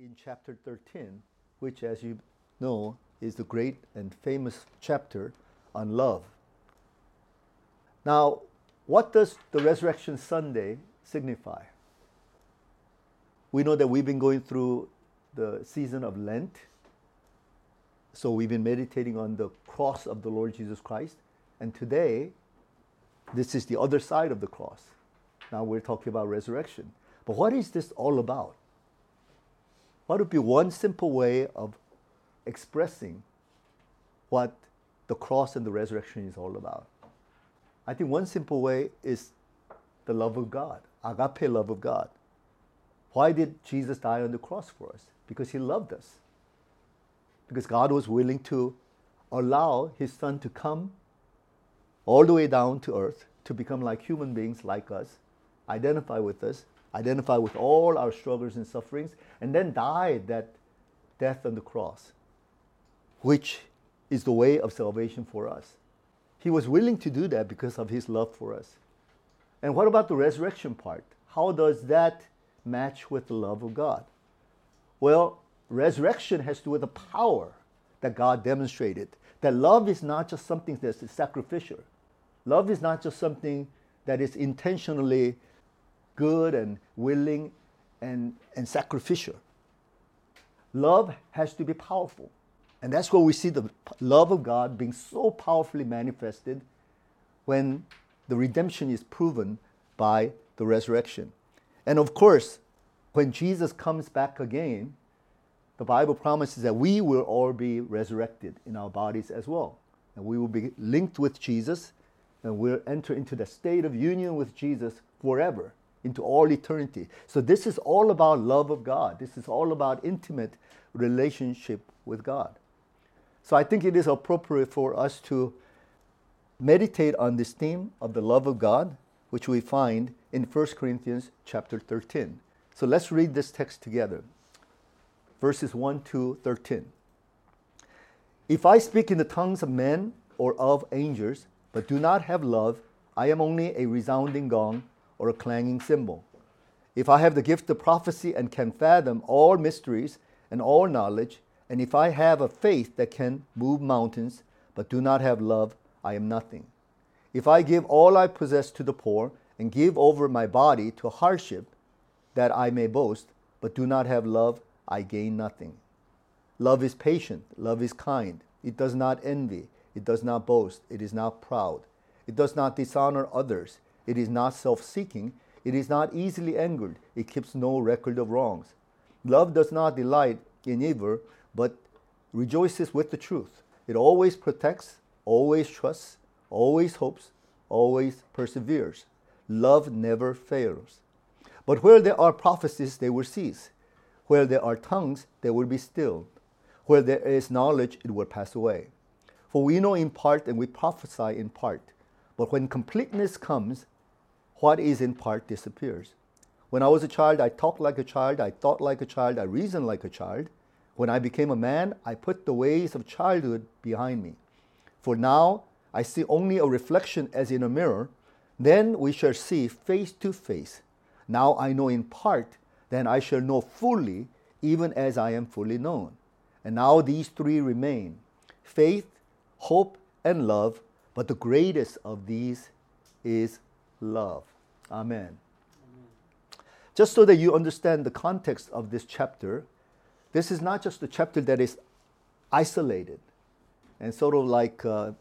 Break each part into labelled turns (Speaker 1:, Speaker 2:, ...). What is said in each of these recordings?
Speaker 1: in chapter 13, which, as you know, is the great and famous chapter on love. Now, what does the Resurrection Sunday signify? We know that we've been going through the season of Lent. So we've been meditating on the cross of the Lord Jesus Christ. And today, this is the other side of the cross. Now we're talking about resurrection. But what is this all about? What would be one simple way of expressing what the cross and the resurrection is all about? I think one simple way is the love of God, agape love of God. Why did Jesus die on the cross for us? Because he loved us. Because God was willing to allow his son to come all the way down to earth to become like human beings like us, identify with us, identify with all our struggles and sufferings, and then died that death on the cross, which is the way of salvation for us. He was willing to do that because of his love for us. And what about the resurrection part? How does that match with the love of God? Well, resurrection has to do with the power that God demonstrated. That love is not just something that's sacrificial. Love is not just something that is intentionally good and willing and, and sacrificial. Love has to be powerful. And that's where we see the love of God being so powerfully manifested when the redemption is proven by the resurrection. And of course, when Jesus comes back again, the Bible promises that we will all be resurrected in our bodies as well. And we will be linked with Jesus and we'll enter into the state of union with Jesus forever, into all eternity. So, this is all about love of God. This is all about intimate relationship with God. So, I think it is appropriate for us to meditate on this theme of the love of God, which we find in 1 Corinthians chapter 13. So, let's read this text together verses 1 to 13. If I speak in the tongues of men or of angels, but do not have love, I am only a resounding gong or a clanging cymbal. If I have the gift of prophecy and can fathom all mysteries and all knowledge, and if I have a faith that can move mountains, but do not have love, I am nothing. If I give all I possess to the poor and give over my body to hardship that I may boast, but do not have love, I gain nothing. Love is patient, love is kind, it does not envy. It does not boast. It is not proud. It does not dishonor others. It is not self seeking. It is not easily angered. It keeps no record of wrongs. Love does not delight in evil, but rejoices with the truth. It always protects, always trusts, always hopes, always perseveres. Love never fails. But where there are prophecies, they will cease. Where there are tongues, they will be stilled. Where there is knowledge, it will pass away. For we know in part and we prophesy in part. But when completeness comes, what is in part disappears. When I was a child, I talked like a child, I thought like a child, I reasoned like a child. When I became a man, I put the ways of childhood behind me. For now, I see only a reflection as in a mirror. Then we shall see face to face. Now I know in part, then I shall know fully, even as I am fully known. And now these three remain faith, hope, and love, but the greatest of these is love. Amen. Amen. Just so that you understand the context of this chapter, this is not just a chapter that is isolated and sort of like uh,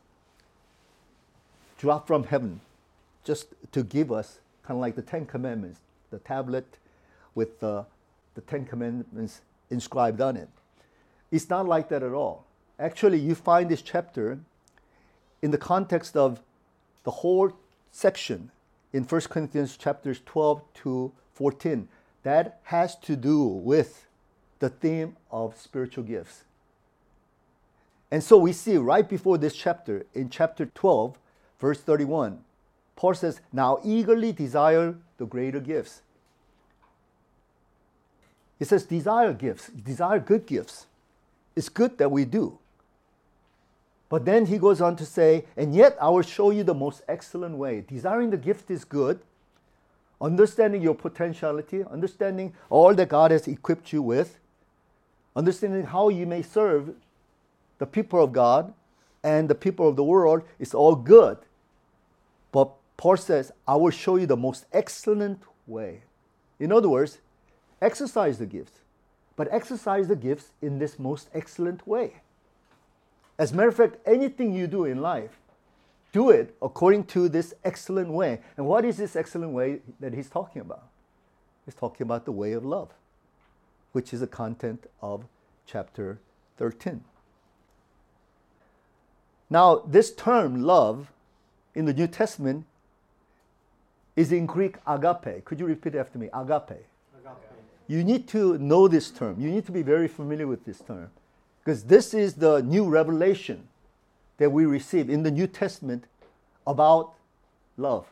Speaker 1: dropped from heaven just to give us kind of like the Ten Commandments, the tablet with the, the Ten Commandments inscribed on it. It's not like that at all actually you find this chapter in the context of the whole section in 1 Corinthians chapters 12 to 14 that has to do with the theme of spiritual gifts. And so we see right before this chapter, in chapter 12, verse 31, Paul says, Now eagerly desire the greater gifts. He says, Desire gifts, desire good gifts. It's good that we do. But then he goes on to say, and yet I will show you the most excellent way. Desiring the gift is good. Understanding your potentiality, understanding all that God has equipped you with, understanding how you may serve the people of God and the people of the world is all good. But Paul says, I will show you the most excellent way. In other words, exercise the gifts, but exercise the gifts in this most excellent way. As a matter of fact, anything you do in life, do it according to this excellent way. And what is this excellent way that he's talking about? He's talking about the way of love, which is the content of chapter 13. Now, this term love in the New Testament is in Greek agape. Could you repeat after me? Agape. agape. You need to know this term. You need to be very familiar with this term because this is the new revelation that we receive in the New Testament about love.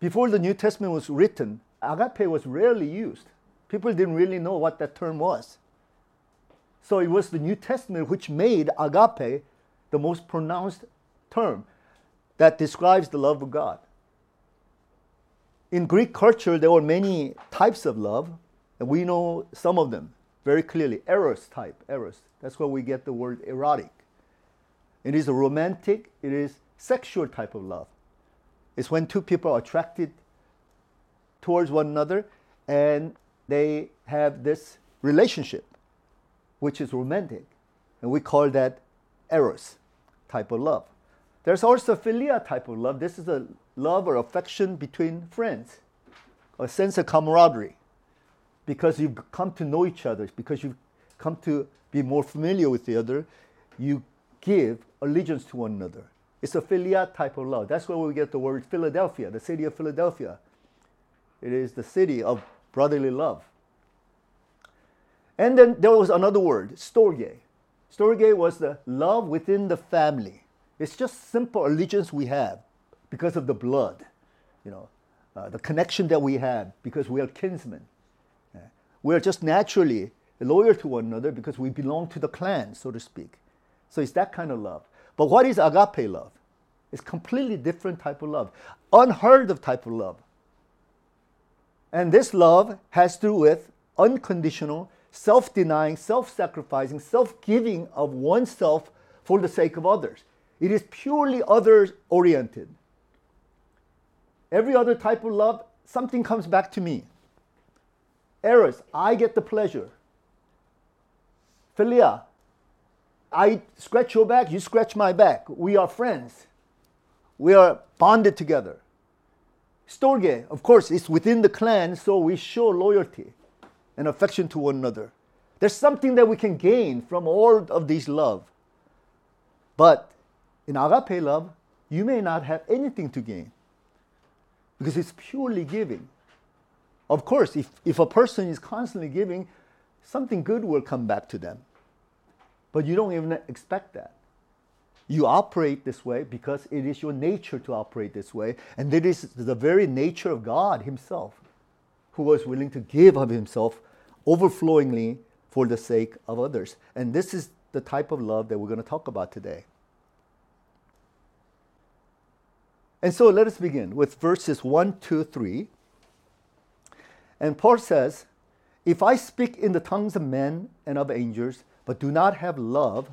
Speaker 1: Before the New Testament was written, agape was rarely used. People didn't really know what that term was. So it was the New Testament which made agape the most pronounced term that describes the love of God. In Greek culture, there were many types of love, and we know some of them very clearly. Eros type, eros. That's where we get the word erotic. It is a romantic, it is sexual type of love. It's when two people are attracted towards one another and they have this relationship which is romantic. And we call that eros type of love. There's also philia type of love. This is a love or affection between friends, a sense of camaraderie, because you've come to know each other, because you've come to be more familiar with the other, you give allegiance to one another. It's a philia type of love. That's where we get the word Philadelphia, the city of Philadelphia. It is the city of brotherly love. And then there was another word, storge. Storge was the love within the family. It's just simple allegiance we have because of the blood, you know, uh, the connection that we have because we are kinsmen. Yeah. We are just naturally loyal to one another because we belong to the clan, so to speak. So it's that kind of love. But what is agape love? It's completely different type of love, unheard of type of love. And this love has to do with unconditional self denying, self sacrificing, self giving of oneself for the sake of others. It is purely others oriented. Every other type of love, something comes back to me. Eros, I get the pleasure. Philia, I scratch your back, you scratch my back. We are friends. We are bonded together. Storge, of course, it's within the clan, so we show loyalty and affection to one another. There's something that we can gain from all of these love. But in agape love, you may not have anything to gain because it's purely giving. Of course, if, if a person is constantly giving, something good will come back to them. But you don't even expect that. You operate this way because it is your nature to operate this way, and it is the very nature of God Himself who was willing to give of himself overflowingly for the sake of others. And this is the type of love that we're going to talk about today. And so let us begin with verses 1, 2, 3. And Paul says, If I speak in the tongues of men and of angels, but do not have love,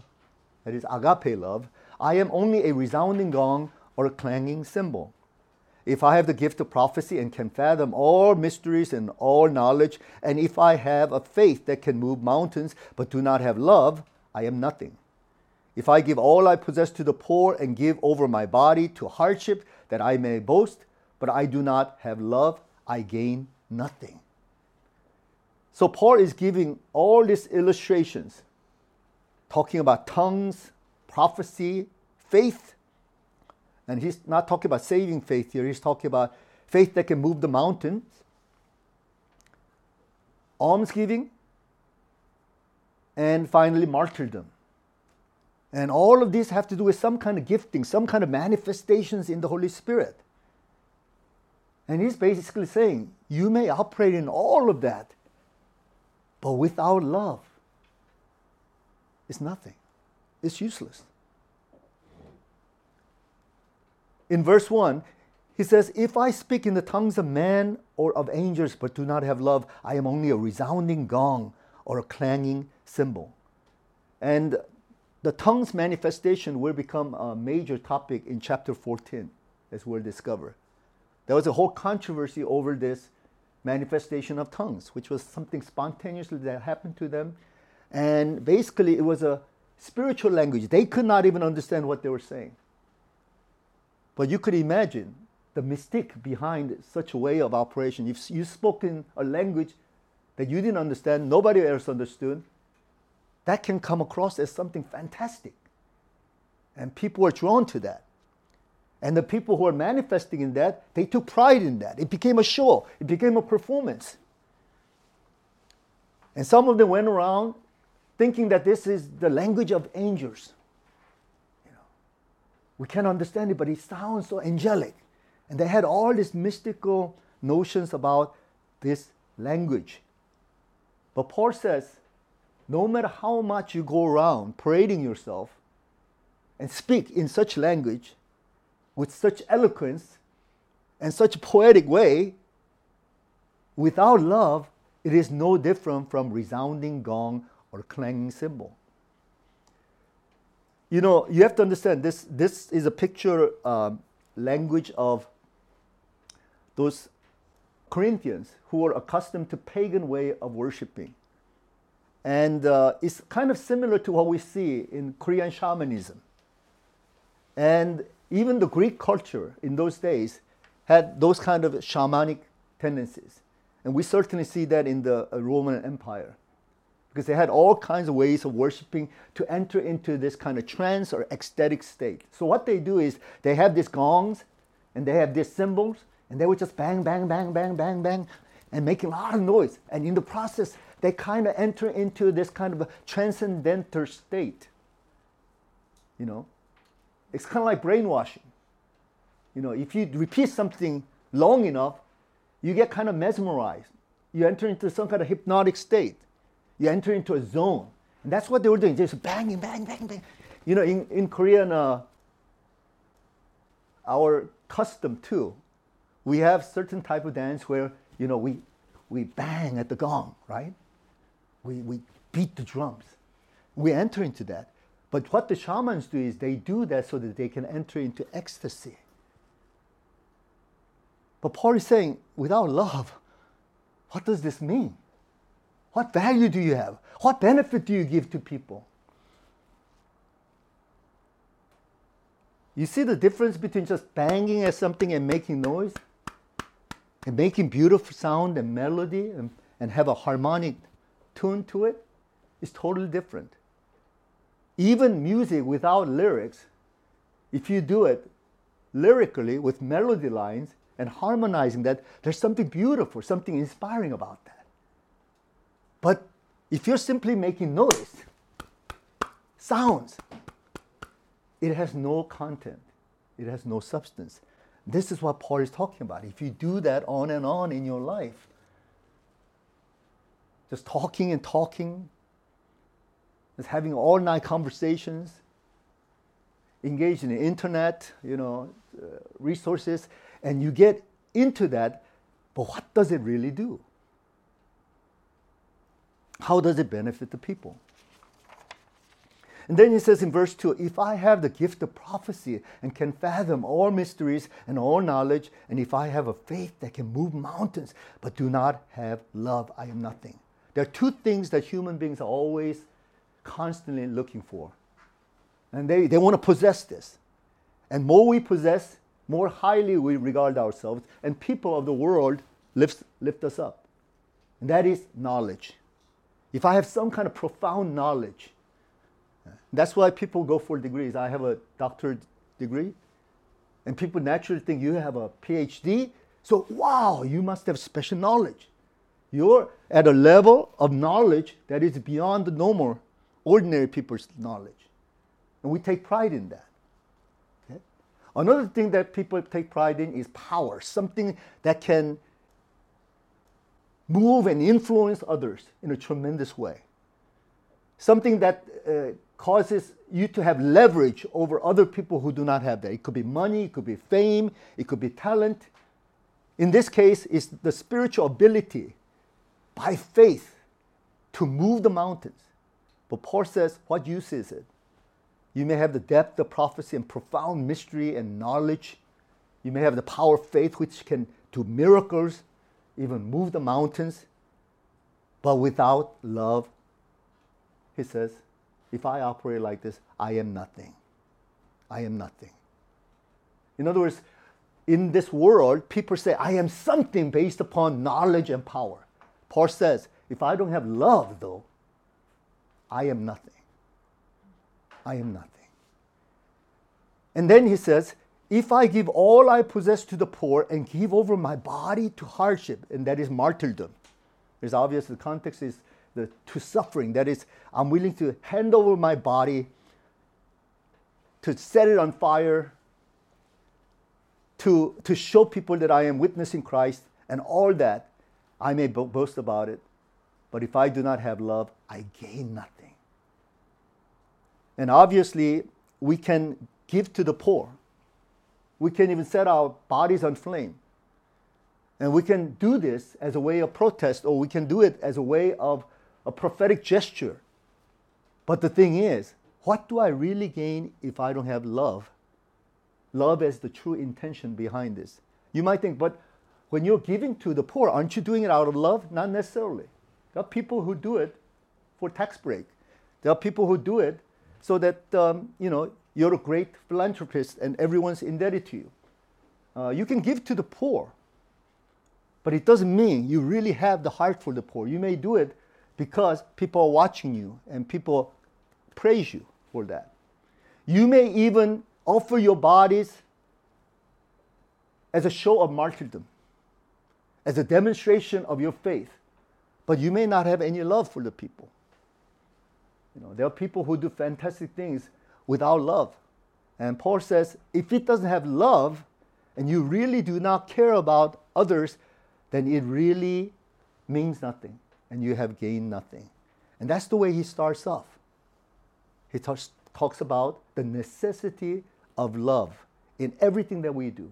Speaker 1: that is agape love, I am only a resounding gong or a clanging cymbal. If I have the gift of prophecy and can fathom all mysteries and all knowledge, and if I have a faith that can move mountains but do not have love, I am nothing. If I give all I possess to the poor and give over my body to hardship that I may boast, but I do not have love, I gain nothing. So Paul is giving all these illustrations, talking about tongues, prophecy, faith, and he's not talking about saving faith here, he's talking about faith that can move the mountains, almsgiving, and finally martyrdom. And all of these have to do with some kind of gifting, some kind of manifestations in the Holy Spirit. And he's basically saying, you may operate in all of that, but without love, it's nothing. It's useless. in verse 1, he says, If I speak in the tongues of man or of angels but do not have love, I am only a resounding gong or a clanging cymbal. And the tongue's manifestation will become a major topic in chapter 14, as we'll discover. There was a whole controversy over this manifestation of tongues, which was something spontaneously that happened to them. And basically, it was a spiritual language. They could not even understand what they were saying. But you could imagine the mystique behind such a way of operation. If you spoke in a language that you didn't understand, nobody else understood, that can come across as something fantastic. And people were drawn to that. And the people who are manifesting in that, they took pride in that. It became a show, it became a performance. And some of them went around thinking that this is the language of angels. You know, we can't understand it, but it sounds so angelic. And they had all these mystical notions about this language. But Paul says, no matter how much you go around parading yourself and speak in such language, with such eloquence and such poetic way, without love, it is no different from resounding gong or clanging cymbal. You know, you have to understand this. This is a picture uh, language of those Corinthians who were accustomed to pagan way of worshiping. And uh, it's kind of similar to what we see in Korean shamanism. And even the Greek culture in those days had those kind of shamanic tendencies. And we certainly see that in the uh, Roman Empire. Because they had all kinds of ways of worshiping to enter into this kind of trance or ecstatic state. So, what they do is they have these gongs and they have these cymbals, and they would just bang, bang, bang, bang, bang, bang, and making a lot of noise. And in the process, they kind of enter into this kind of transcendental state. You know, it's kind of like brainwashing. You know, if you repeat something long enough, you get kind of mesmerized. You enter into some kind of hypnotic state. You enter into a zone. And that's what they were doing, just banging, bang, bang, bang. You know, in, in Korean, uh, our custom too, we have certain type of dance where, you know, we, we bang at the gong, right? We, we beat the drums. We enter into that. But what the shamans do is they do that so that they can enter into ecstasy. But Paul is saying, without love, what does this mean? What value do you have? What benefit do you give to people? You see the difference between just banging at something and making noise? And making beautiful sound and melody and, and have a harmonic tune to it is totally different. Even music without lyrics, if you do it lyrically with melody lines and harmonizing that, there's something beautiful, something inspiring about that. But if you're simply making noise, sounds, it has no content, it has no substance. This is what Paul is talking about. If you do that on and on in your life, just talking and talking, just having all night conversations, engaged in the internet, you know, uh, resources, and you get into that, but what does it really do? How does it benefit the people? And then he says in verse 2 If I have the gift of prophecy and can fathom all mysteries and all knowledge, and if I have a faith that can move mountains but do not have love, I am nothing. There are two things that human beings are always constantly looking for. And they, they want to possess this. And more we possess, more highly we regard ourselves, and people of the world lift, lift us up. And that is knowledge. If I have some kind of profound knowledge, that's why people go for degrees. I have a doctorate degree, and people naturally think you have a PhD, so wow, you must have special knowledge. You're at a level of knowledge that is beyond the normal ordinary people's knowledge. And we take pride in that. Okay? Another thing that people take pride in is power, something that can move and influence others in a tremendous way. Something that uh, causes you to have leverage over other people who do not have that. It could be money, it could be fame, it could be talent. In this case, it's the spiritual ability by faith to move the mountains. But Paul says, what use is it? You may have the depth of prophecy and profound mystery and knowledge. You may have the power of faith, which can do miracles, even move the mountains. But without love, he says, if I operate like this, I am nothing. I am nothing. In other words, in this world, people say, I am something based upon knowledge and power. Paul says, if I don't have love, though, I am nothing. I am nothing. And then he says, if I give all I possess to the poor and give over my body to hardship, and that is martyrdom. It's obvious the context is the, to suffering. That is, I'm willing to hand over my body to set it on fire, to, to show people that I am witnessing Christ, and all that. I may bo- boast about it, but if I do not have love, I gain nothing. And obviously, we can give to the poor. We can even set our bodies on flame. And we can do this as a way of protest, or we can do it as a way of a prophetic gesture. But the thing is, what do I really gain if I don't have love? Love as the true intention behind this. You might think, but when you're giving to the poor, aren't you doing it out of love? Not necessarily. There are people who do it for tax break. There are people who do it so that um, you know you're a great philanthropist and everyone's indebted to you. Uh, you can give to the poor, but it doesn't mean you really have the heart for the poor. You may do it because people are watching you and people praise you for that. You may even offer your bodies as a show of martyrdom, as a demonstration of your faith, but you may not have any love for the people. You know, there are people who do fantastic things without love. And Paul says, if it doesn't have love, and you really do not care about others, then it really means nothing, and you have gained nothing. And that's the way he starts off. He talks, talks about the necessity of love in everything that we do.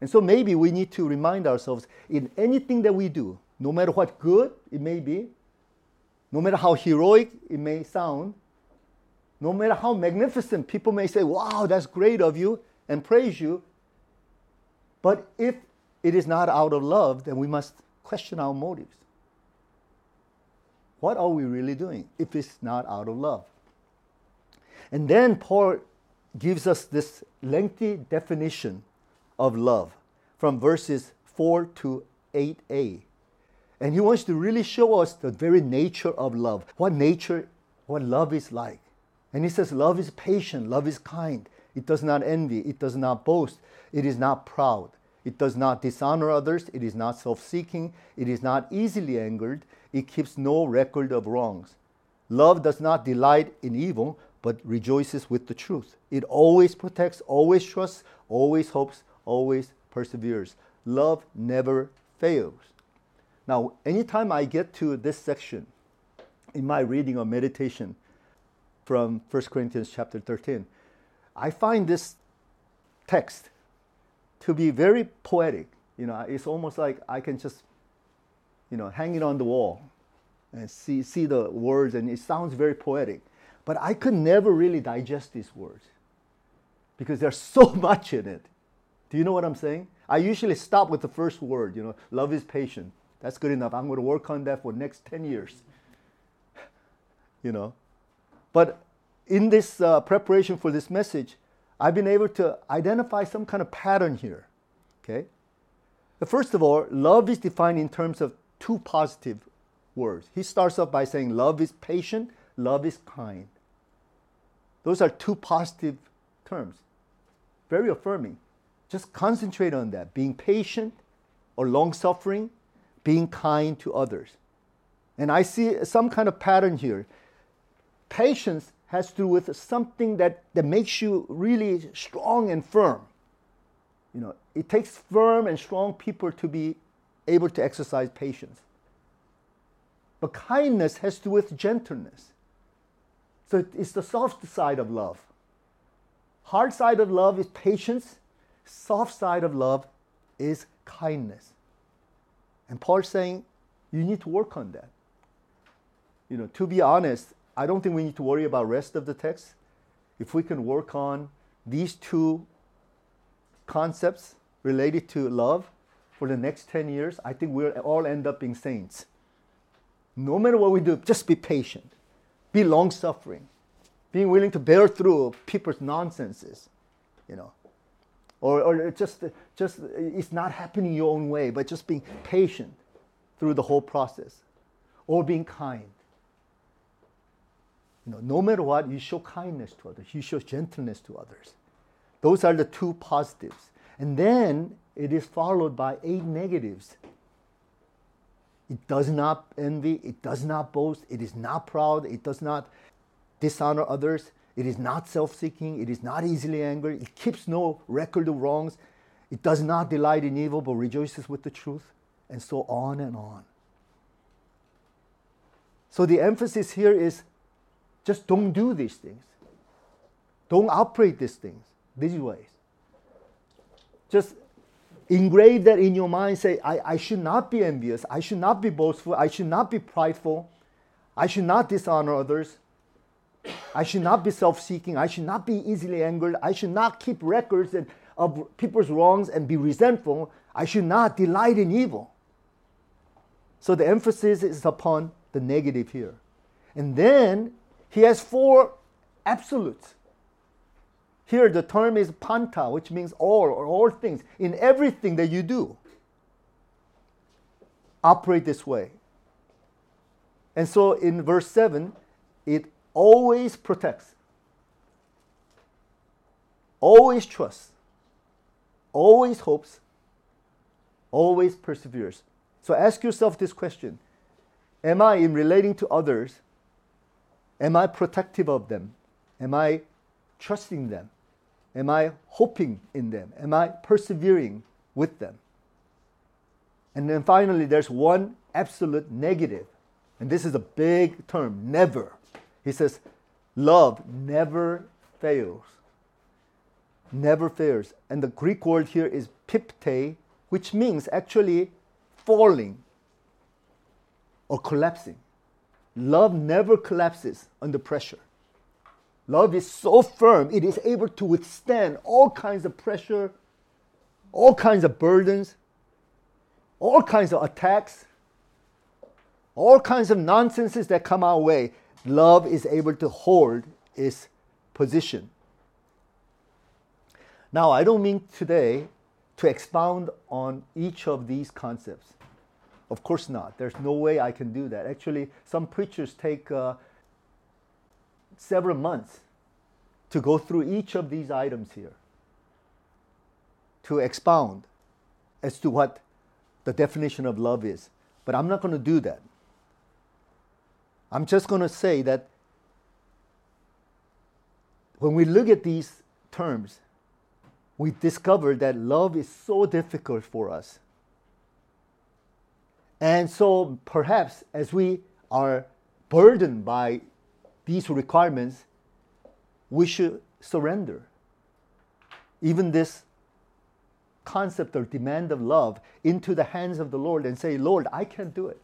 Speaker 1: And so maybe we need to remind ourselves in anything that we do, no matter what good it may be, no matter how heroic it may sound, no matter how magnificent people may say, wow, that's great of you, and praise you. But if it is not out of love, then we must question our motives. What are we really doing if it's not out of love? And then Paul gives us this lengthy definition of love from verses 4 to 8a. And he wants to really show us the very nature of love, what nature, what love is like. And he says, Love is patient, love is kind. It does not envy, it does not boast, it is not proud, it does not dishonor others, it is not self seeking, it is not easily angered, it keeps no record of wrongs. Love does not delight in evil, but rejoices with the truth. It always protects, always trusts, always hopes, always perseveres. Love never fails. Now, anytime I get to this section in my reading or meditation from 1 Corinthians chapter 13, I find this text to be very poetic. You know, it's almost like I can just, you know, hang it on the wall and see, see the words, and it sounds very poetic. But I could never really digest these words because there's so much in it. Do you know what I'm saying? I usually stop with the first word, you know, love is patient. That's good enough. I'm going to work on that for the next 10 years. you know. But in this uh, preparation for this message, I've been able to identify some kind of pattern here. Okay? First of all, love is defined in terms of two positive words. He starts off by saying love is patient, love is kind. Those are two positive terms, very affirming. Just concentrate on that being patient or long suffering, being kind to others. And I see some kind of pattern here. Patience has to do with something that, that makes you really strong and firm. You know, it takes firm and strong people to be able to exercise patience. But kindness has to do with gentleness. So it's the soft side of love. Hard side of love is patience. Soft side of love is kindness. And Paul's saying you need to work on that. you know, to be honest, I don't think we need to worry about rest of the text. If we can work on these two concepts related to love for the next 10 years, I think we'll all end up being saints. No matter what we do, just be patient, be long suffering, being willing to bear through people's nonsenses, you know. Or, or just, just it's not happening your own way, but just being patient through the whole process. Or being kind. You know, no matter what, you show kindness to others, you show gentleness to others. Those are the two positives. And then it is followed by eight negatives. It does not envy, it does not boast, it is not proud, it does not dishonor others, it is not self seeking, it is not easily angered, it keeps no record of wrongs, it does not delight in evil but rejoices with the truth, and so on and on. So the emphasis here is just don't do these things. Don't operate these things, these ways. Just engrave that in your mind. Say, I, I should not be envious. I should not be boastful. I should not be prideful. I should not dishonor others. I should not be self seeking. I should not be easily angered. I should not keep records of people's wrongs and be resentful. I should not delight in evil. So the emphasis is upon the negative here. And then he has four absolutes. Here, the term is panta, which means all or all things. In everything that you do, operate this way. And so in verse 7, it always protects, always trusts, always hopes, always perseveres. So ask yourself this question Am I, in relating to others, am I protective of them? Am I trusting them? Am I hoping in them? Am I persevering with them? And then finally, there's one absolute. And this is a big term never. He says, love never fails. Never fails. And the Greek word here is pipte, which means actually falling or collapsing. Love never collapses under pressure. Love is so firm, it is able to withstand all kinds of pressure, all kinds of burdens, all kinds of attacks, all kinds of nonsenses that come our way. Love is able to hold its position. Now, I don't mean today to expound on each of these concepts. Of course not. There's no way I can do that. Actually, some preachers take uh, several months to go through each of these items here to expound as to what the definition of love is. But I'm not going to do that. I'm just going to say that when we look at these terms, we discover that love is so difficult for us. And so perhaps as we are burdened by these requirements, we should surrender. Even this concept or demand of love into the hands of the Lord and say, Lord, I can't do it.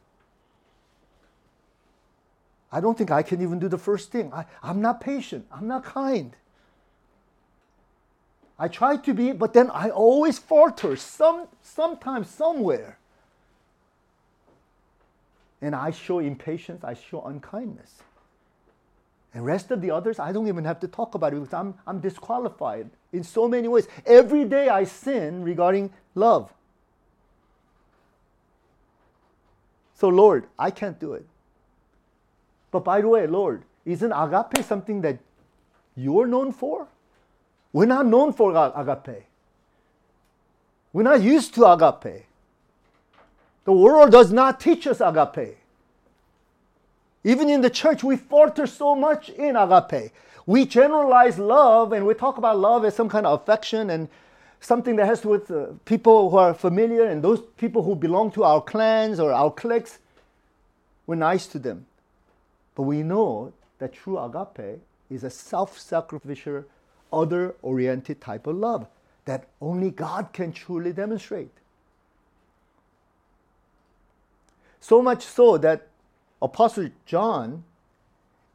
Speaker 1: I don't think I can even do the first thing. I, I'm not patient. I'm not kind. I try to be, but then I always falter some, sometimes, somewhere. And I show impatience, I show unkindness. And rest of the others, I don't even have to talk about it because I'm, I'm disqualified in so many ways. Every day I sin regarding love. So, Lord, I can't do it. But by the way, Lord, isn't agape something that you're known for? We're not known for agape. We're not used to agape. The world does not teach us agape. Even in the church, we falter so much in agape. We generalize love and we talk about love as some kind of affection and something that has to do with uh, people who are familiar and those people who belong to our clans or our cliques. We're nice to them. But we know that true agape is a self sacrificial, other oriented type of love that only God can truly demonstrate. So much so that Apostle John,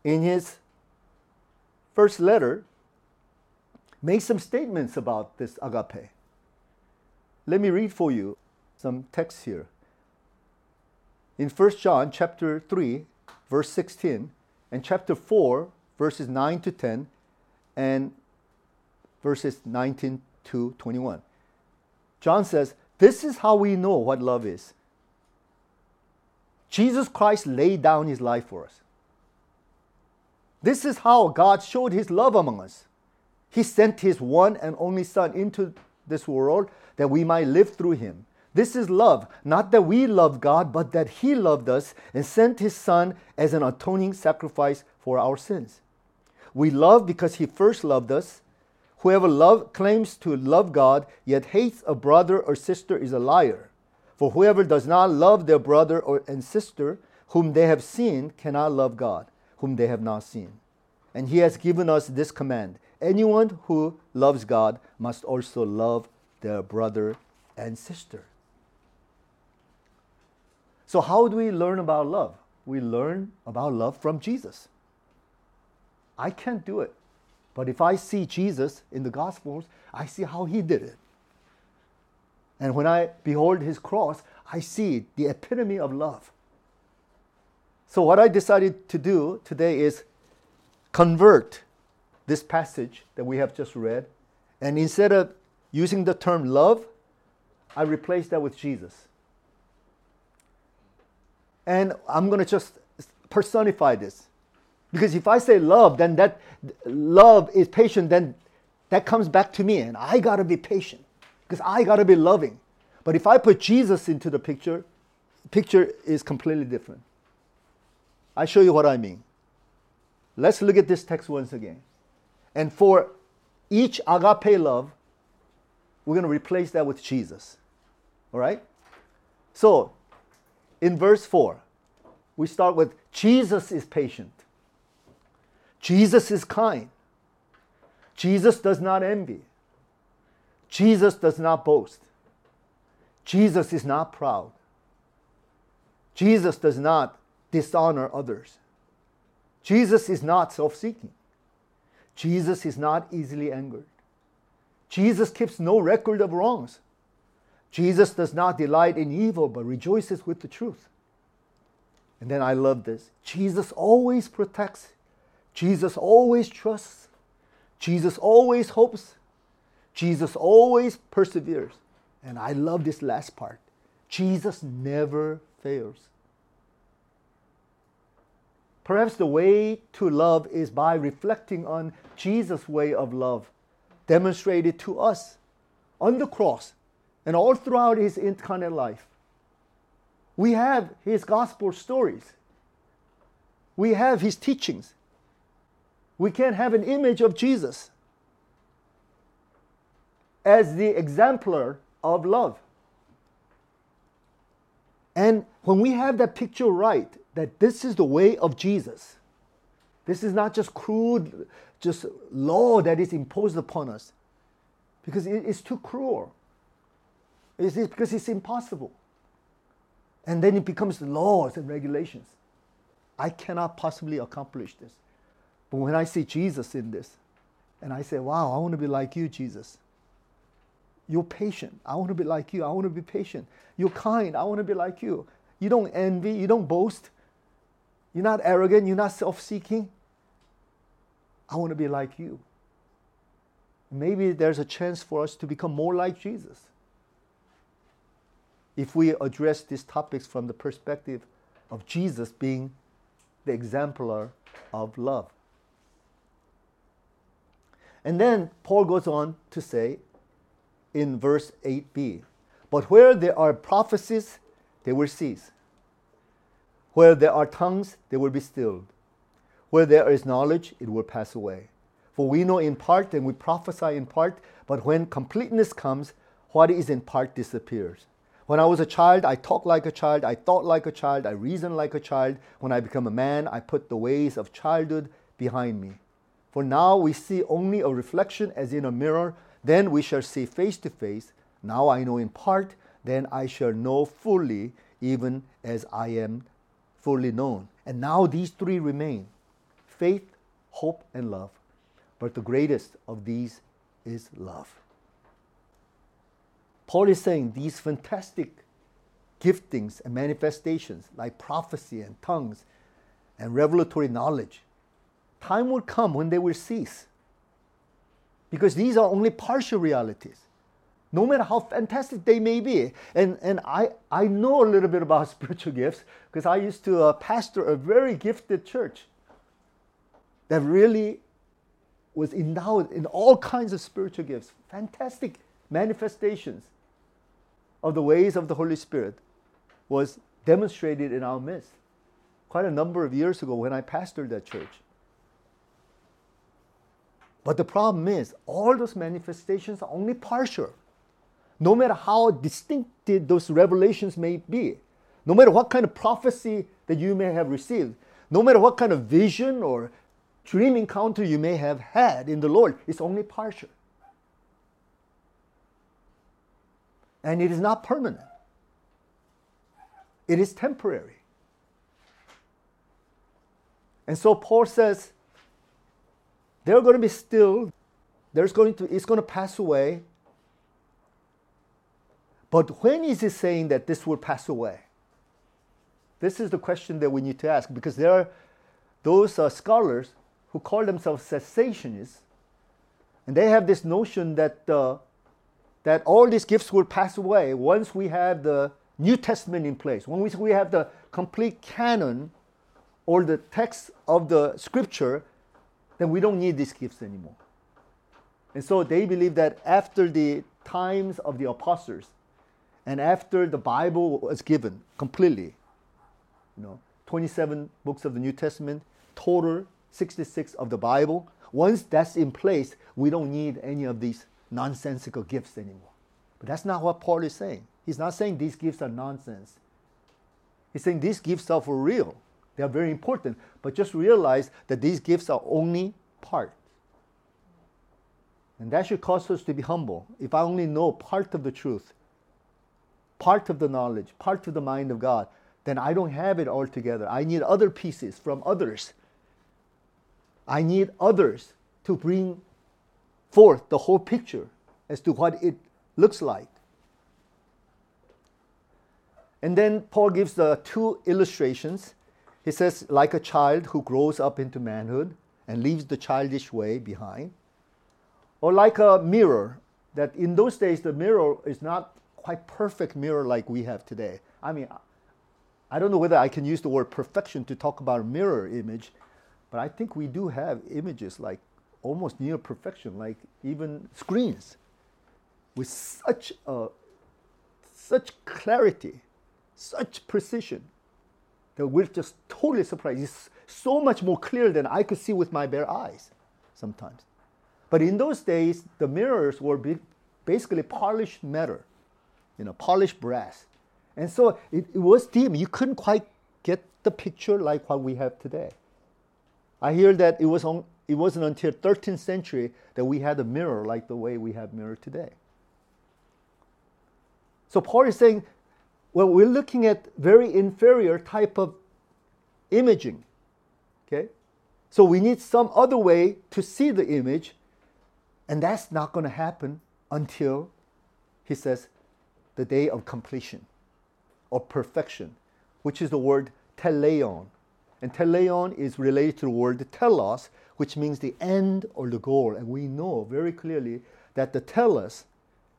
Speaker 1: in his first letter, makes some statements about this agape. Let me read for you some text here. In 1 John chapter 3, verse 16, and chapter 4, verses 9 to 10, and verses 19 to 21. John says, This is how we know what love is. Jesus Christ laid down his life for us. This is how God showed his love among us. He sent his one and only Son into this world that we might live through him. This is love, not that we love God, but that he loved us and sent his Son as an atoning sacrifice for our sins. We love because he first loved us. Whoever love, claims to love God yet hates a brother or sister is a liar. For whoever does not love their brother or and sister whom they have seen cannot love God, whom they have not seen. And he has given us this command anyone who loves God must also love their brother and sister. So, how do we learn about love? We learn about love from Jesus. I can't do it. But if I see Jesus in the Gospels, I see how he did it. And when I behold his cross, I see the epitome of love. So, what I decided to do today is convert this passage that we have just read, and instead of using the term love, I replace that with Jesus. And I'm going to just personify this. Because if I say love, then that love is patient, then that comes back to me, and I got to be patient because I got to be loving. But if I put Jesus into the picture, picture is completely different. I show you what I mean. Let's look at this text once again. And for each agape love, we're going to replace that with Jesus. All right? So, in verse 4, we start with Jesus is patient. Jesus is kind. Jesus does not envy. Jesus does not boast. Jesus is not proud. Jesus does not dishonor others. Jesus is not self seeking. Jesus is not easily angered. Jesus keeps no record of wrongs. Jesus does not delight in evil but rejoices with the truth. And then I love this Jesus always protects, Jesus always trusts, Jesus always hopes, Jesus always perseveres. And I love this last part Jesus never fails. Perhaps the way to love is by reflecting on Jesus' way of love, demonstrated to us on the cross and all throughout his incarnate life. We have his gospel stories, we have his teachings. We can have an image of Jesus as the exemplar of love. And when we have that picture right, that this is the way of Jesus, this is not just crude, just law that is imposed upon us, because it's too cruel. It's because it's impossible. And then it becomes laws and regulations. I cannot possibly accomplish this. But when I see Jesus in this, and I say, wow, I want to be like you, Jesus. You're patient. I want to be like you. I want to be patient. You're kind. I want to be like you. You don't envy. You don't boast. You're not arrogant. You're not self seeking. I want to be like you. Maybe there's a chance for us to become more like Jesus if we address these topics from the perspective of Jesus being the exemplar of love. And then Paul goes on to say, in verse 8b. But where there are prophecies, they will cease. Where there are tongues, they will be stilled. Where there is knowledge, it will pass away. For we know in part and we prophesy in part, but when completeness comes, what is in part disappears. When I was a child, I talked like a child, I thought like a child, I reasoned like a child. When I become a man, I put the ways of childhood behind me. For now we see only a reflection as in a mirror then we shall see face to face. Now I know in part, then I shall know fully, even as I am fully known. And now these three remain faith, hope, and love. But the greatest of these is love. Paul is saying these fantastic giftings and manifestations like prophecy and tongues and revelatory knowledge, time will come when they will cease. Because these are only partial realities, no matter how fantastic they may be. And, and I, I know a little bit about spiritual gifts because I used to uh, pastor a very gifted church that really was endowed in all kinds of spiritual gifts, fantastic manifestations of the ways of the Holy Spirit was demonstrated in our midst quite a number of years ago when I pastored that church. But the problem is, all those manifestations are only partial. No matter how distinctive those revelations may be, no matter what kind of prophecy that you may have received, no matter what kind of vision or dream encounter you may have had in the Lord, it's only partial. And it is not permanent, it is temporary. And so Paul says, they're going to be still, there's going to, it's going to pass away. But when is he saying that this will pass away? This is the question that we need to ask because there are those uh, scholars who call themselves cessationists, and they have this notion that uh, that all these gifts will pass away once we have the New Testament in place, when we, we have the complete canon or the text of the scripture, then we don't need these gifts anymore. And so they believe that after the times of the apostles and after the Bible was given completely, you know, 27 books of the New Testament, total 66 of the Bible, once that's in place, we don't need any of these nonsensical gifts anymore. But that's not what Paul is saying. He's not saying these gifts are nonsense. He's saying these gifts are for real. They are very important. But just realize that these gifts are only part. And that should cause us to be humble. If I only know part of the truth, part of the knowledge, part of the mind of God, then I don't have it all together. I need other pieces from others. I need others to bring forth the whole picture as to what it looks like. And then Paul gives the two illustrations. He says, like a child who grows up into manhood and leaves the childish way behind, or like a mirror, that in those days the mirror is not quite perfect mirror like we have today. I mean, I don't know whether I can use the word perfection to talk about a mirror image, but I think we do have images like almost near perfection, like even screens, with such a, such clarity, such precision, that we're just totally surprised. It's so much more clear than I could see with my bare eyes sometimes. But in those days, the mirrors were basically polished metal, you know, polished brass. And so it, it was dim. You couldn't quite get the picture like what we have today. I hear that it was on, it wasn't until 13th century that we had a mirror like the way we have mirror today. So Paul is saying, well, we're looking at very inferior type of imaging. Okay? So we need some other way to see the image, and that's not going to happen until, he says, the day of completion or perfection, which is the word teleon. And teleon is related to the word telos, which means the end or the goal. And we know very clearly that the telos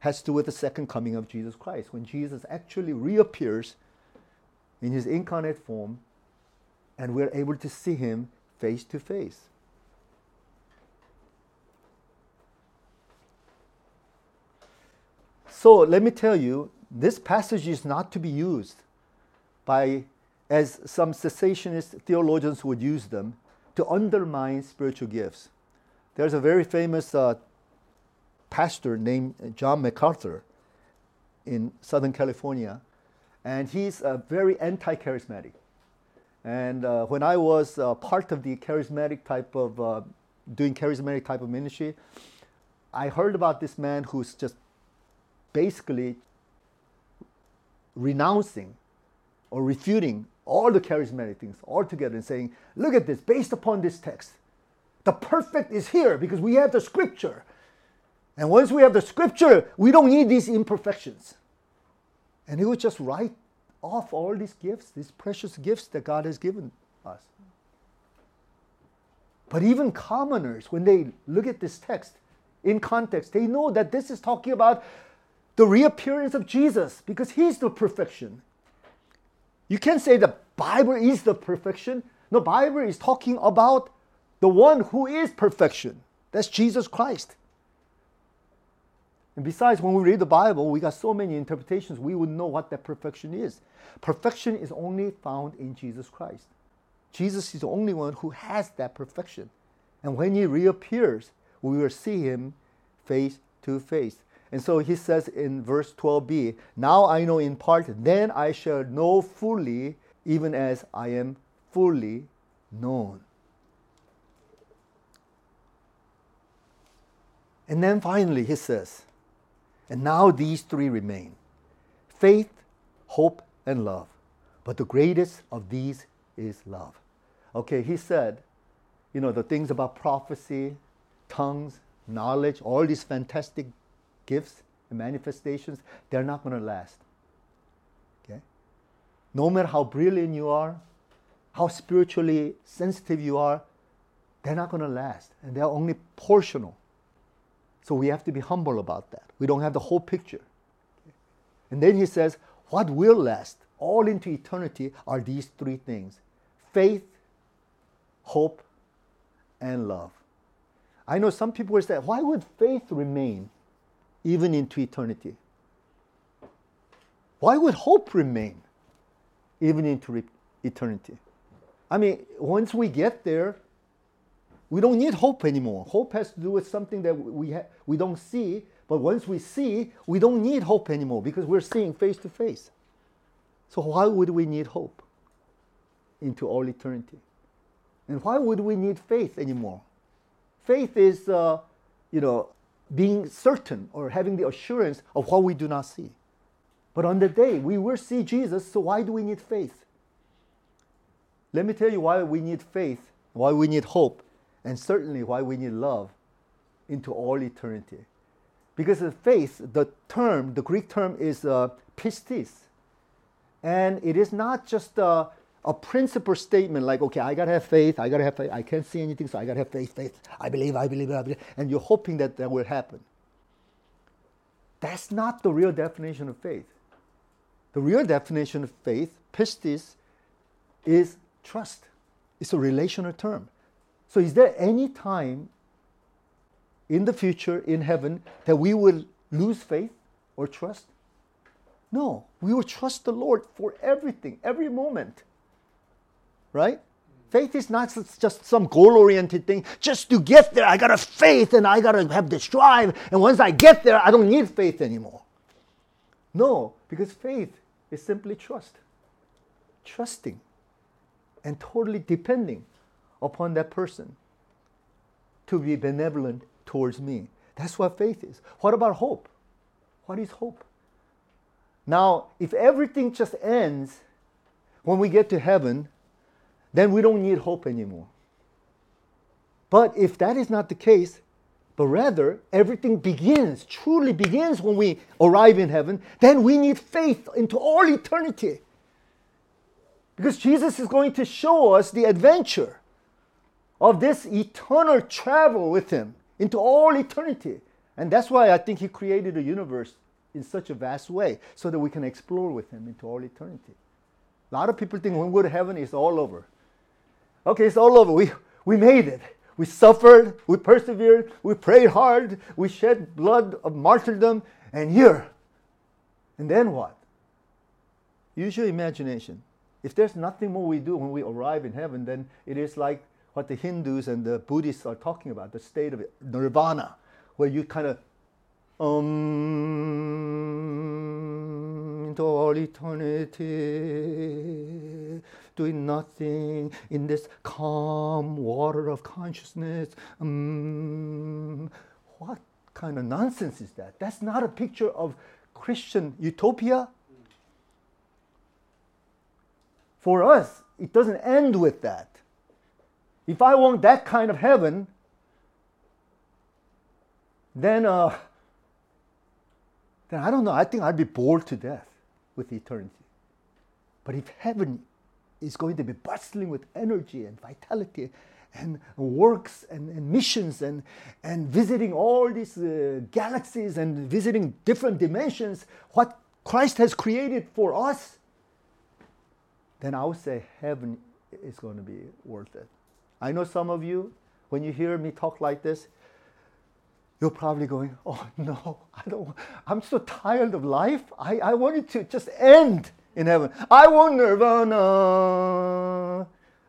Speaker 1: has to do with the second coming of Jesus Christ, when Jesus actually reappears in his incarnate form and we're able to see him face to face. So let me tell you, this passage is not to be used by, as some cessationist theologians would use them, to undermine spiritual gifts. There's a very famous uh, pastor named John MacArthur in Southern California, and he's uh, very anti charismatic. And uh, when I was uh, part of the charismatic type of, uh, doing charismatic type of ministry, I heard about this man who's just basically renouncing or refuting all the charismatic things all together and saying, look at this, based upon this text. The perfect is here because we have the scripture. And once we have the scripture, we don't need these imperfections. And he would just write off all these gifts, these precious gifts that God has given us. But even commoners, when they look at this text in context, they know that this is talking about the reappearance of Jesus because he's the perfection. You can't say the Bible is the perfection. The Bible is talking about the one who is perfection. That's Jesus Christ. And besides, when we read the Bible, we got so many interpretations, we would know what that perfection is. Perfection is only found in Jesus Christ. Jesus is the only one who has that perfection. And when he reappears, we will see him face to face. And so he says in verse 12b, Now I know in part, then I shall know fully, even as I am fully known. And then finally he says, And now these three remain faith, hope, and love. But the greatest of these is love. Okay, he said, you know, the things about prophecy, tongues, knowledge, all these fantastic gifts and manifestations, they're not going to last. Okay? No matter how brilliant you are, how spiritually sensitive you are, they're not going to last. And they're only portional. So we have to be humble about that. We don't have the whole picture. And then he says, what will last all into eternity are these three things faith, hope, and love. I know some people will say, why would faith remain even into eternity? Why would hope remain even into re- eternity? I mean, once we get there, we don't need hope anymore. Hope has to do with something that we, ha- we don't see, but once we see, we don't need hope anymore because we're seeing face to face. So, why would we need hope into all eternity? And why would we need faith anymore? Faith is, uh, you know, being certain or having the assurance of what we do not see. But on the day we will see Jesus, so why do we need faith? Let me tell you why we need faith, why we need hope, and certainly why we need love into all eternity. Because of faith, the term, the Greek term is uh, pistis. And it is not just a, a principle statement like, okay, I gotta have faith, I gotta have faith, I can't see anything, so I gotta have faith, faith, I believe, I believe, I believe, and you're hoping that that will happen. That's not the real definition of faith. The real definition of faith, pistis, is trust. It's a relational term. So, is there any time in the future in heaven that we will lose faith or trust? No, we will trust the Lord for everything, every moment. Right? Faith is not just some goal oriented thing. Just to get there, I got to faith and I got to have this drive. And once I get there, I don't need faith anymore. No, because faith is simply trust. Trusting and totally depending upon that person to be benevolent towards me. That's what faith is. What about hope? What is hope? Now, if everything just ends when we get to heaven, then we don't need hope anymore. But if that is not the case, but rather everything begins, truly begins when we arrive in heaven, then we need faith into all eternity. Because Jesus is going to show us the adventure of this eternal travel with Him into all eternity. And that's why I think He created the universe in such a vast way so that we can explore with Him into all eternity. A lot of people think when we go to heaven, it's all over. Okay, it's all over. We, we made it. We suffered, we persevered, we prayed hard, we shed blood of martyrdom, and here. And then what? Use your imagination. If there's nothing more we do when we arrive in heaven, then it is like what the Hindus and the Buddhists are talking about, the state of nirvana, where you kind of um, into all eternity, doing nothing in this calm water of consciousness. Um, what kind of nonsense is that? That's not a picture of Christian utopia. For us, it doesn't end with that. If I want that kind of heaven, then, uh, then I don't know. I think I'd be bored to death with eternity. But if heaven is going to be bustling with energy and vitality and works and, and missions and, and visiting all these uh, galaxies and visiting different dimensions, what Christ has created for us, then I would say heaven is going to be worth it. I know some of you, when you hear me talk like this, you're probably going, oh no, I don't, I'm so tired of life. I, I want it to just end in heaven. I want nirvana.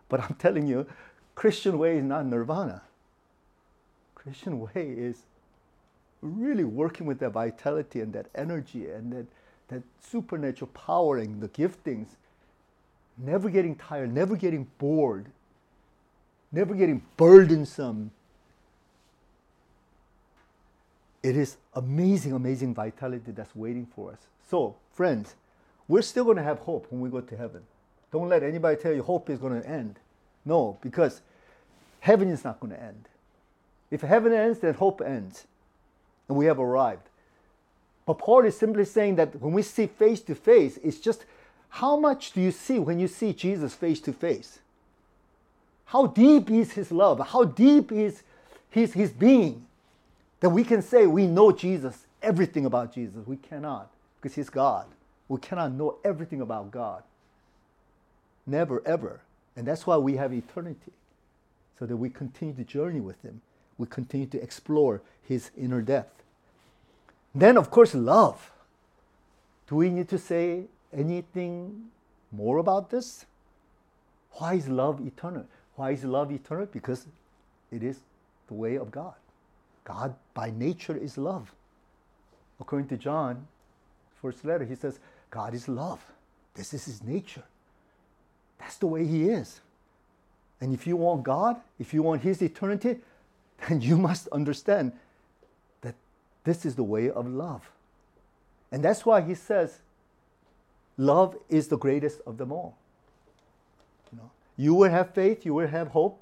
Speaker 1: But I'm telling you, Christian way is not nirvana. Christian way is really working with that vitality and that energy and that, that supernatural power and the giftings. Never getting tired, never getting bored, never getting burdensome. It is amazing, amazing vitality that's waiting for us. So, friends, we're still going to have hope when we go to heaven. Don't let anybody tell you hope is going to end. No, because heaven is not going to end. If heaven ends, then hope ends. And we have arrived. But Paul is simply saying that when we see face to face, it's just how much do you see when you see Jesus face to face? How deep is his love? How deep is his, his being? That we can say we know Jesus, everything about Jesus. We cannot, because he's God. We cannot know everything about God. Never, ever. And that's why we have eternity, so that we continue to journey with Him. We continue to explore His inner depth. Then, of course, love. Do we need to say anything more about this? Why is love eternal? Why is love eternal? Because it is the way of God. God, by nature, is love. According to John, first letter, he says, God is love. This is his nature. That's the way he is. And if you want God, if you want his eternity, then you must understand that this is the way of love. And that's why he says, love is the greatest of them all. You, know, you will have faith, you will have hope,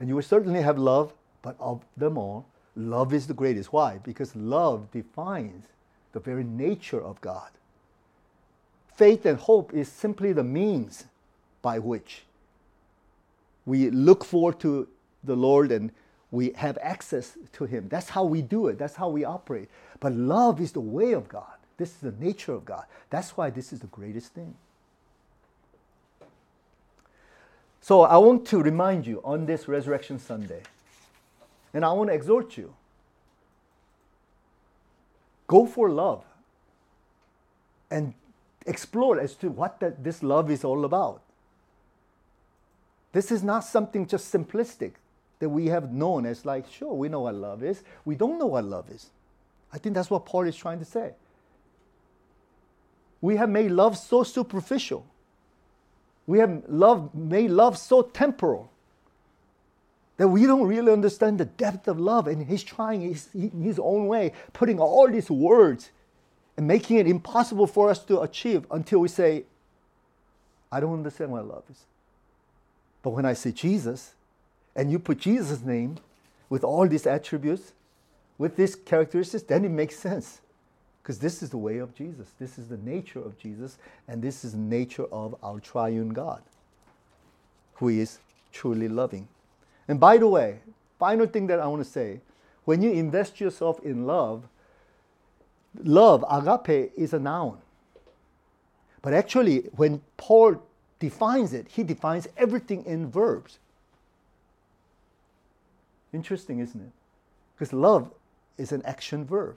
Speaker 1: and you will certainly have love, but of them all, love is the greatest. Why? Because love defines the very nature of God faith and hope is simply the means by which we look forward to the Lord and we have access to Him. That's how we do it, that's how we operate. But love is the way of God, this is the nature of God. That's why this is the greatest thing. So I want to remind you on this Resurrection Sunday, and I want to exhort you go for love and explore as to what that, this love is all about. This is not something just simplistic that we have known as like, sure, we know what love is. We don't know what love is. I think that's what Paul is trying to say. We have made love so superficial. We have love, made love so temporal that we don't really understand the depth of love. And he's trying his, his own way, putting all these words and making it impossible for us to achieve until we say, I don't understand what love is. But when I say Jesus, and you put Jesus' name with all these attributes, with these characteristics, then it makes sense. Because this is the way of Jesus. This is the nature of Jesus, and this is the nature of our triune God, who is truly loving. And by the way, final thing that I want to say when you invest yourself in love, love, agape, is a noun. But actually, when Paul defines it, he defines everything in verbs. Interesting, isn't it? Because love is an action verb.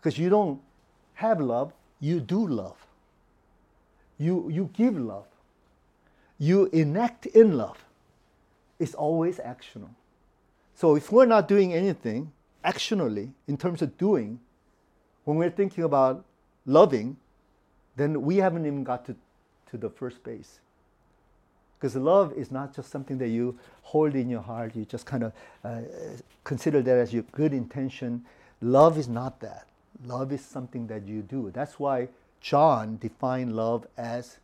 Speaker 1: Because you don't have love, you do love. You, you give love. You enact in love. It's always actional. So if we're not doing anything actionally in terms of doing, when we're thinking about loving, then we haven't even got to, to the first base. Because love is not just something that you hold in your heart, you just kind of uh, consider that as your good intention. Love is not that. Love is something that you do. That's why John defined love as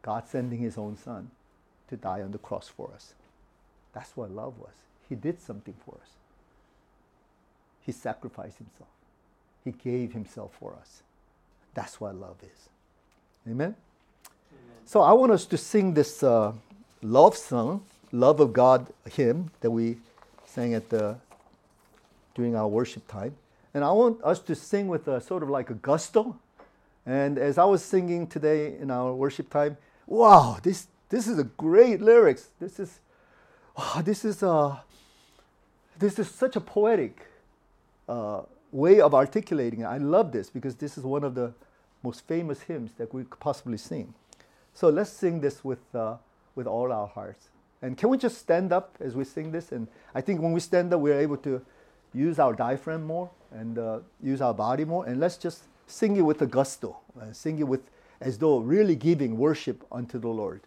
Speaker 1: God sending his own son to die on the cross for us. That's what love was. He did something for us. He sacrificed himself. He gave himself for us. That's what love is. Amen? Amen. So I want us to sing this uh, love song, Love of God hymn that we sang at the during our worship time. And I want us to sing with a sort of like a gusto. And as I was singing today in our worship time, wow, this this is a great lyrics. This is wow, this is a uh, this is such a poetic uh, way of articulating it. I love this because this is one of the most famous hymns that we could possibly sing. So let's sing this with, uh, with all our hearts. And can we just stand up as we sing this? And I think when we stand up, we're able to use our diaphragm more and uh, use our body more. And let's just sing it with a gusto, uh, sing it with as though really giving worship unto the Lord.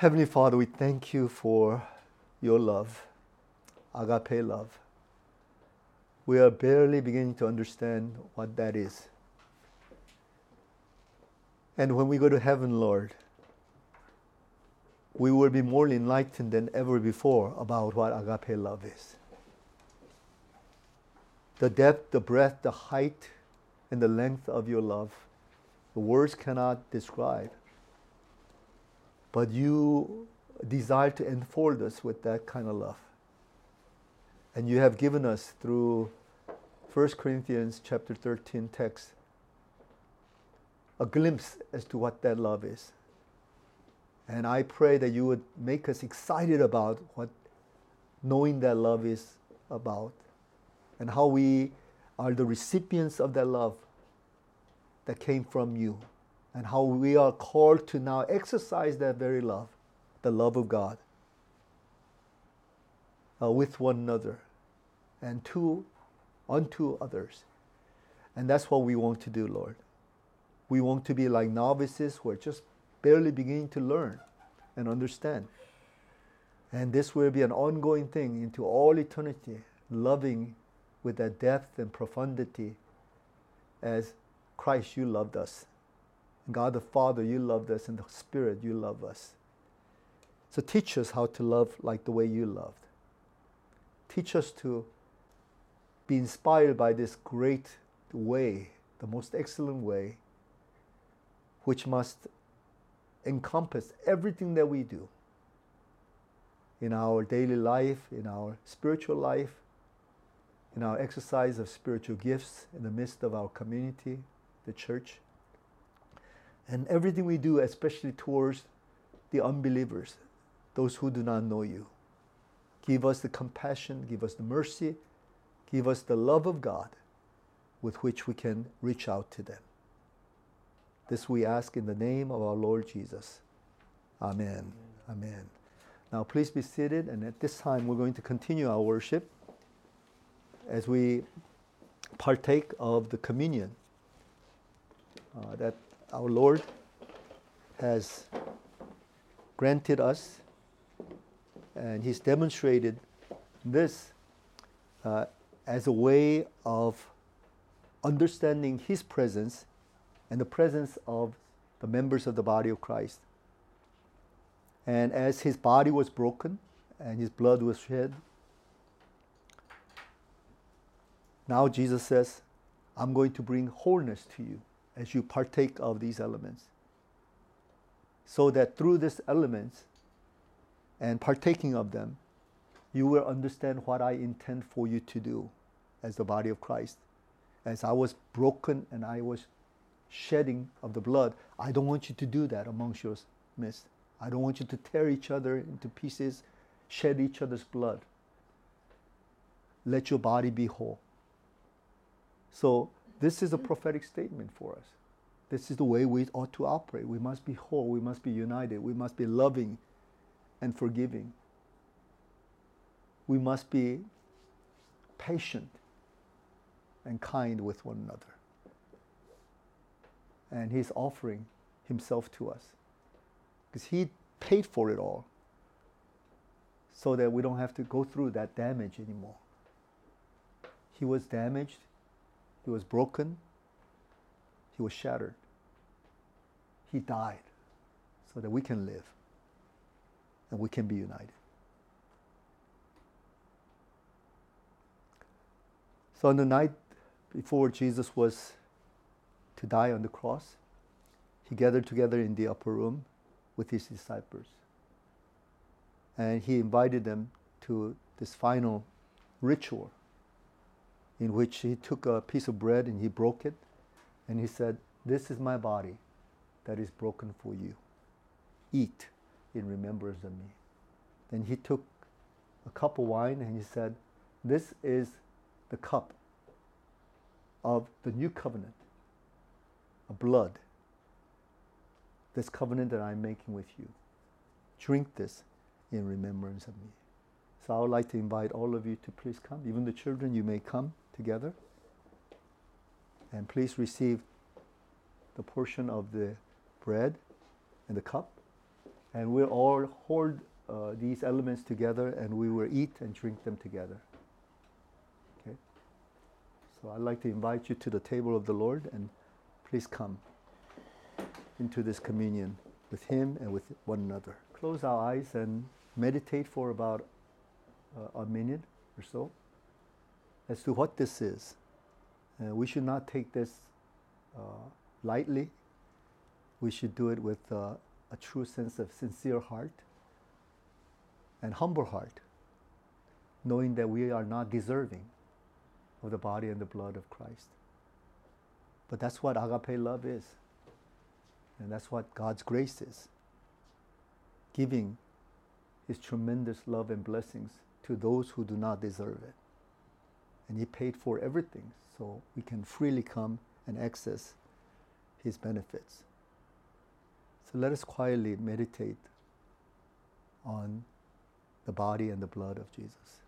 Speaker 1: Heavenly Father, we thank you for your love, agape love. We are barely beginning to understand what that is. And when we go to heaven, Lord, we will be more enlightened than ever before about what agape love is. The depth, the breadth, the height, and the length of your love, the words cannot describe. But you desire to enfold us with that kind of love. And you have given us through 1 Corinthians chapter 13 text a glimpse as to what that love is. And I pray that you would make us excited about what knowing that love is about and how we are the recipients of that love that came from you and how we are called to now exercise that very love, the love of God, uh, with one another and to unto others. And that's what we want to do, Lord. We want to be like novices who are just barely beginning to learn and understand. And this will be an ongoing thing into all eternity, loving with that depth and profundity as Christ, you loved us. God the Father, you loved us, and the Spirit, you love us. So teach us how to love like the way you loved. Teach us to be inspired by this great way, the most excellent way, which must encompass everything that we do in our daily life, in our spiritual life, in our exercise of spiritual gifts in the midst of our community, the church, and everything we do, especially towards the unbelievers, those who do not know you. Give us the compassion, give us the mercy, give us the love of God with which we can reach out to them. This we ask in the name of our Lord Jesus. Amen. Amen. Now, please be seated, and at this time, we're going to continue our worship as we partake of the communion uh, that our Lord has granted us, and He's demonstrated this uh, as a way of understanding His presence and the presence of the members of the body of Christ. And as his body was broken and his blood was shed, now Jesus says, I'm going to bring wholeness to you as you partake of these elements. So that through these elements and partaking of them, you will understand what I intend for you to do as the body of Christ. As I was broken and I was shedding of the blood, I don't want you to do that amongst your midst. I don't want you to tear each other into pieces, shed each other's blood. Let your body be whole. So, this is a mm. prophetic statement for us. This is the way we ought to operate. We must be whole, we must be united, we must be loving and forgiving. We must be patient and kind with one another and He's offering Himself to us. Because He paid for it all so that we don't have to go through that damage anymore. He was damaged, He was broken, He was shattered. He died so that we can live and we can be united. So on the night before Jesus was to die on the cross, he gathered together in the upper room with his disciples. And he invited them to this final ritual in which he took a piece of bread and he broke it and he said, This is my body that is broken for you. Eat in remembrance of me. Then he took a cup of wine and he said, This is the cup of the new covenant a blood, this covenant that I'm making with you. Drink this in remembrance of me. So I would like to invite all of you to please come. Even the children, you may come together. And please receive the portion of the bread and the cup And we'll all hold uh, these elements together and we will eat and drink them together. Okay? So I'd like to invite you to the table of the Lord and please come into this communion with Him and with one another. Close our eyes and meditate for about a minute or so as to what this is. Uh, we should not take this uh, lightly. We should do it with uh, a true sense of sincere heart and humble heart, knowing that we are not deserving of the body and the blood of Christ. But that's what agape love is. And that's what God's grace is giving His tremendous love and blessings to those who do not deserve it. And He paid for everything so we can freely come and access His benefits. So let us quietly meditate on the body and the blood of Jesus.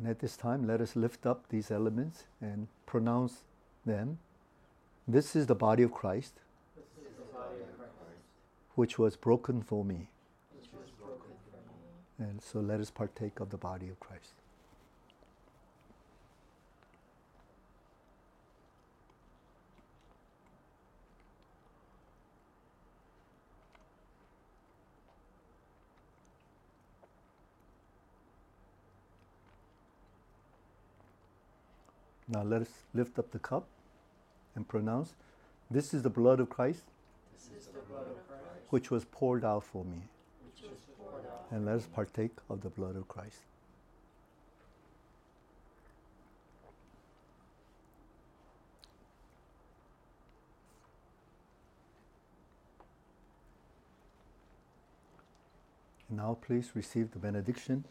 Speaker 1: And at this time, let us lift up these elements and pronounce them. This is the body of Christ,
Speaker 2: body of Christ
Speaker 1: which was for me.
Speaker 2: which was broken for me.
Speaker 1: And so let us partake of the body of Christ. Now let us lift up the cup and pronounce this is the blood of Christ
Speaker 2: This is the blood of Christ
Speaker 1: which was poured out for me.
Speaker 2: which was poured out.
Speaker 1: And let us partake of the blood of Christ. Now, please receive the benediction.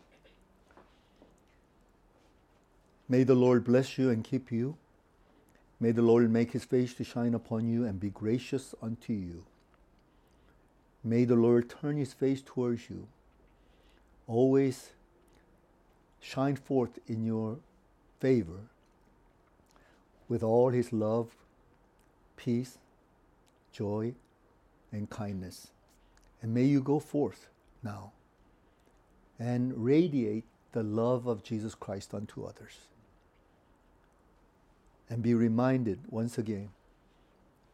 Speaker 1: May the Lord bless you and keep you. May the Lord make his face to shine upon you and be gracious unto you. May the Lord turn his face towards you. Always shine forth in your favor with all his love, peace, joy, and kindness. And may you go forth now and radiate the love of Jesus Christ unto others. And be reminded once again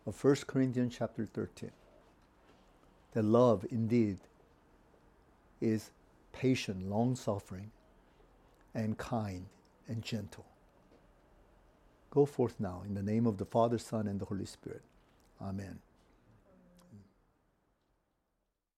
Speaker 1: of 1 Corinthians chapter 13 that love indeed is patient, long suffering, and kind and gentle. Go forth now in the name of the Father, Son, and the Holy Spirit. Amen.